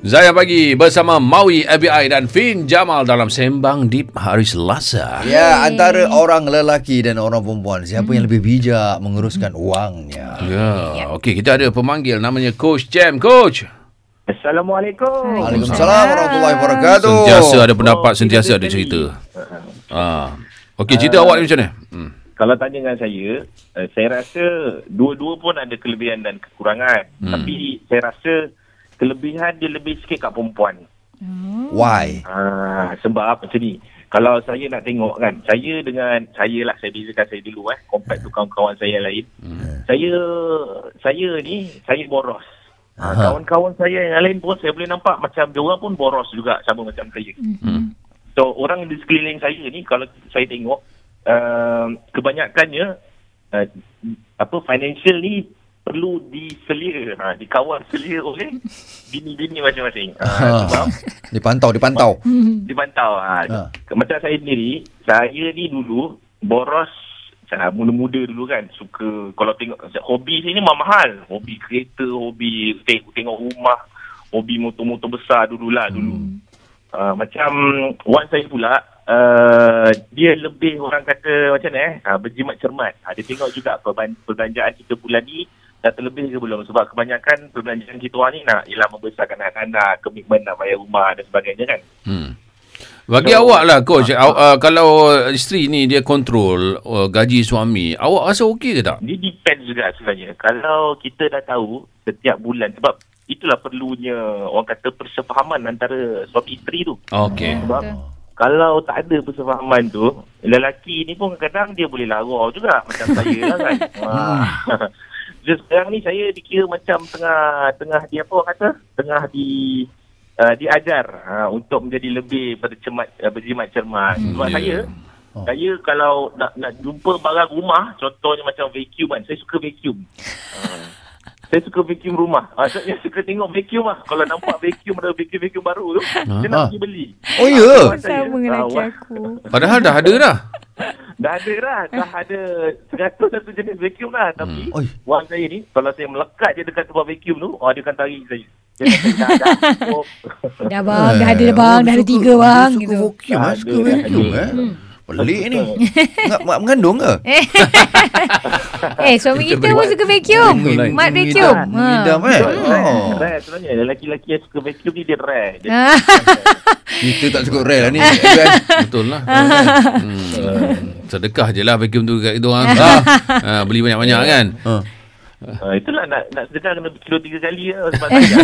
Zaya Pagi bersama Maui FBI dan Fin Jamal dalam Sembang Deep hari Selasa. Ya, antara orang lelaki dan orang perempuan, siapa yang lebih bijak menguruskan wangnya? Ya, okey kita ada pemanggil namanya Coach Jam. Coach. Assalamualaikum. Waalaikumsalam warahmatullahi wabarakatuh. Sentiasa ada pendapat, Oh, sentiasa kita ada sekali. cerita. Ah. Okey, cerita awak ni macam mana? Hmm. Kalau tanya dengan saya, uh, saya rasa dua-dua pun ada kelebihan dan kekurangan. Hmm. Tapi saya rasa kelebihan dia lebih sikit kat perempuan. Why? Ah, sebab macam ni. Kalau saya nak tengok kan, saya dengan saya lah saya bezakan saya dulu eh, compare tu kawan-kawan saya lain. Hmm. Saya saya ni saya boros. Ah, Aha. kawan-kawan saya yang lain pun saya boleh nampak macam dia orang pun boros juga sama macam saya. Hmm. So orang di sekeliling saya ni kalau saya tengok uh, kebanyakannya uh, apa financial ni perlu diselia, ha, dikawal selia oleh bini-bini masing-masing. Ha, sebab Dipantau, dipantau. dipantau. Ha. Ha. Macam saya sendiri, saya ni dulu boros uh, muda-muda dulu kan suka kalau tengok hobi saya ni mahal. Hobi kereta, hobi tengok, tengok rumah, hobi motor-motor besar dululah dulu. Uh, macam wan saya pula uh, dia lebih orang kata macam mana eh uh, berjimat cermat. Uh, dia tengok juga perban- perbelanjaan kita bulan ni dah terlebih ke belum sebab kebanyakan perbelanjaan kita orang ni nak ialah membesarkan anak-anak, komitmen nak bayar rumah dan sebagainya kan. Hmm. Bagi So- awak lah coach, aw, uh, kalau isteri ni dia kontrol uh, gaji suami, awak rasa okey ke tak? Dia depend juga sebenarnya. Kalau kita dah tahu setiap bulan sebab itulah perlunya orang kata persefahaman antara suami isteri tu. Okey. Sebab kalau tak ada persefahaman tu, lelaki ni pun kadang-kadang dia boleh lara juga macam saya lah kan. Jadi sekarang ni saya dikira macam tengah tengah di apa orang kata? Tengah di uh, diajar uh, untuk menjadi lebih bercermat uh, berjimat cermat. Sebab ya. saya Oh. saya kalau nak nak jumpa barang rumah, contohnya macam vacuum kan, saya suka vacuum. Uh, saya suka vacuum rumah. Ah, saya suka tengok vacuum lah. Kalau nampak vacuum ada vacuum-vacuum baru tu, saya nak Ah. pergi beli. Oh, ya? Saya, Sama dengan ah, lelaki aku. Padahal dah ada dah. Dah ada dah. Dah ada seratus satu jenis vacuum lah. Tapi Oi. wan saya ni, kalau saya melekat je dekat tempat vacuum tu, oh, dia akan tarik saya. Kata, dah, dah, cukup. Dah bang, dah ada dah bang, dah ada tiga bang Dia gitu. suka vacuum, eh? suka vacuum eh. Pelik ni. Mak, mak mengandung ke? Eh, suami Kita pun suka vacuum. Mat vacuum. Eh. Betul, rare. Sebenarnya. Lelaki-lelaki yang suka vacuum ni dia rare. Ha. Kita tak suka rare lah ni. Betul lah. hmm. Sedekah je lah vacuum tu kat kita orang. Ha. ha, beli banyak-banyak kan. Ha. uh, itulah nak, nak sedekah kena kilo tiga kali lah. Sebab saya.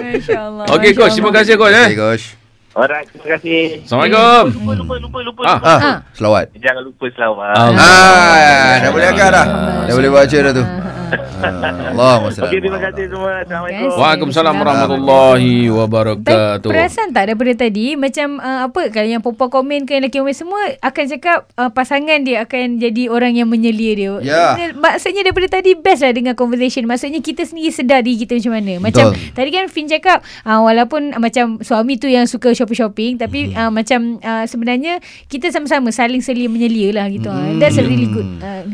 Masya Allah. Okey coach, terima kasih coach eh. Okay, coach. Alright, terima kasih. Assalamualaikum. Lupa, lupa, lupa, lupa. Ah. lupa. Ah, selawat. Jangan lupa selawat. Allah. Ah, dah boleh agak dah. Dah boleh baca dah tu. Ah, Allahumma salli. Okey, terima kasih semua. Assalamualaikum. Waalaikumsalam warahmatullahi wabarakatuh. Perasan tak daripada tadi macam uh, apa kalau yang perempuan komen ke yang lelaki komen semua akan cakap uh, pasangan dia akan jadi orang yang menyelia dia. Ya. Dia- Maksudnya daripada tadi best lah dengan conversation. Maksudnya kita sendiri sedar diri kita macam mana. Macam Betul. tadi kan Fin cakap uh, walaupun uh, macam suami tu yang suka shopping-shopping tapi uh, macam uh, sebenarnya kita sama-sama saling selia menyelia lah gitu. Uh. That's a really good. Uh,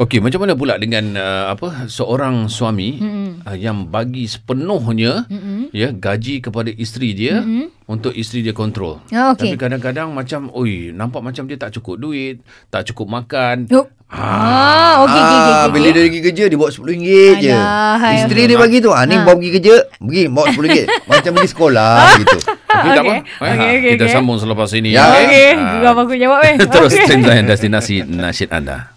Okey, macam mana pula dengan uh, apa seorang suami Mm-mm. uh, yang bagi sepenuhnya Mm-mm. ya gaji kepada isteri dia Mm-mm. untuk isteri dia kontrol. Ah, okey. Tapi kadang-kadang macam oi, nampak macam dia tak cukup duit, tak cukup makan. Oh. Ah, okey okey okey. Ah, bila dia pergi kerja dia bawa RM10 je. Hai. Isteri dia bagi tu. Ah ni Ha. bawa pergi kerja, pergi bawa RM10. Macam pergi sekolah gitu. Okey, tak apa. Eh, Okey, okey, kita okey. sambung selepas ini. Ya. okey? Okey, Ah, geram aku jawab eh. Terus by destinasi nasyid anda.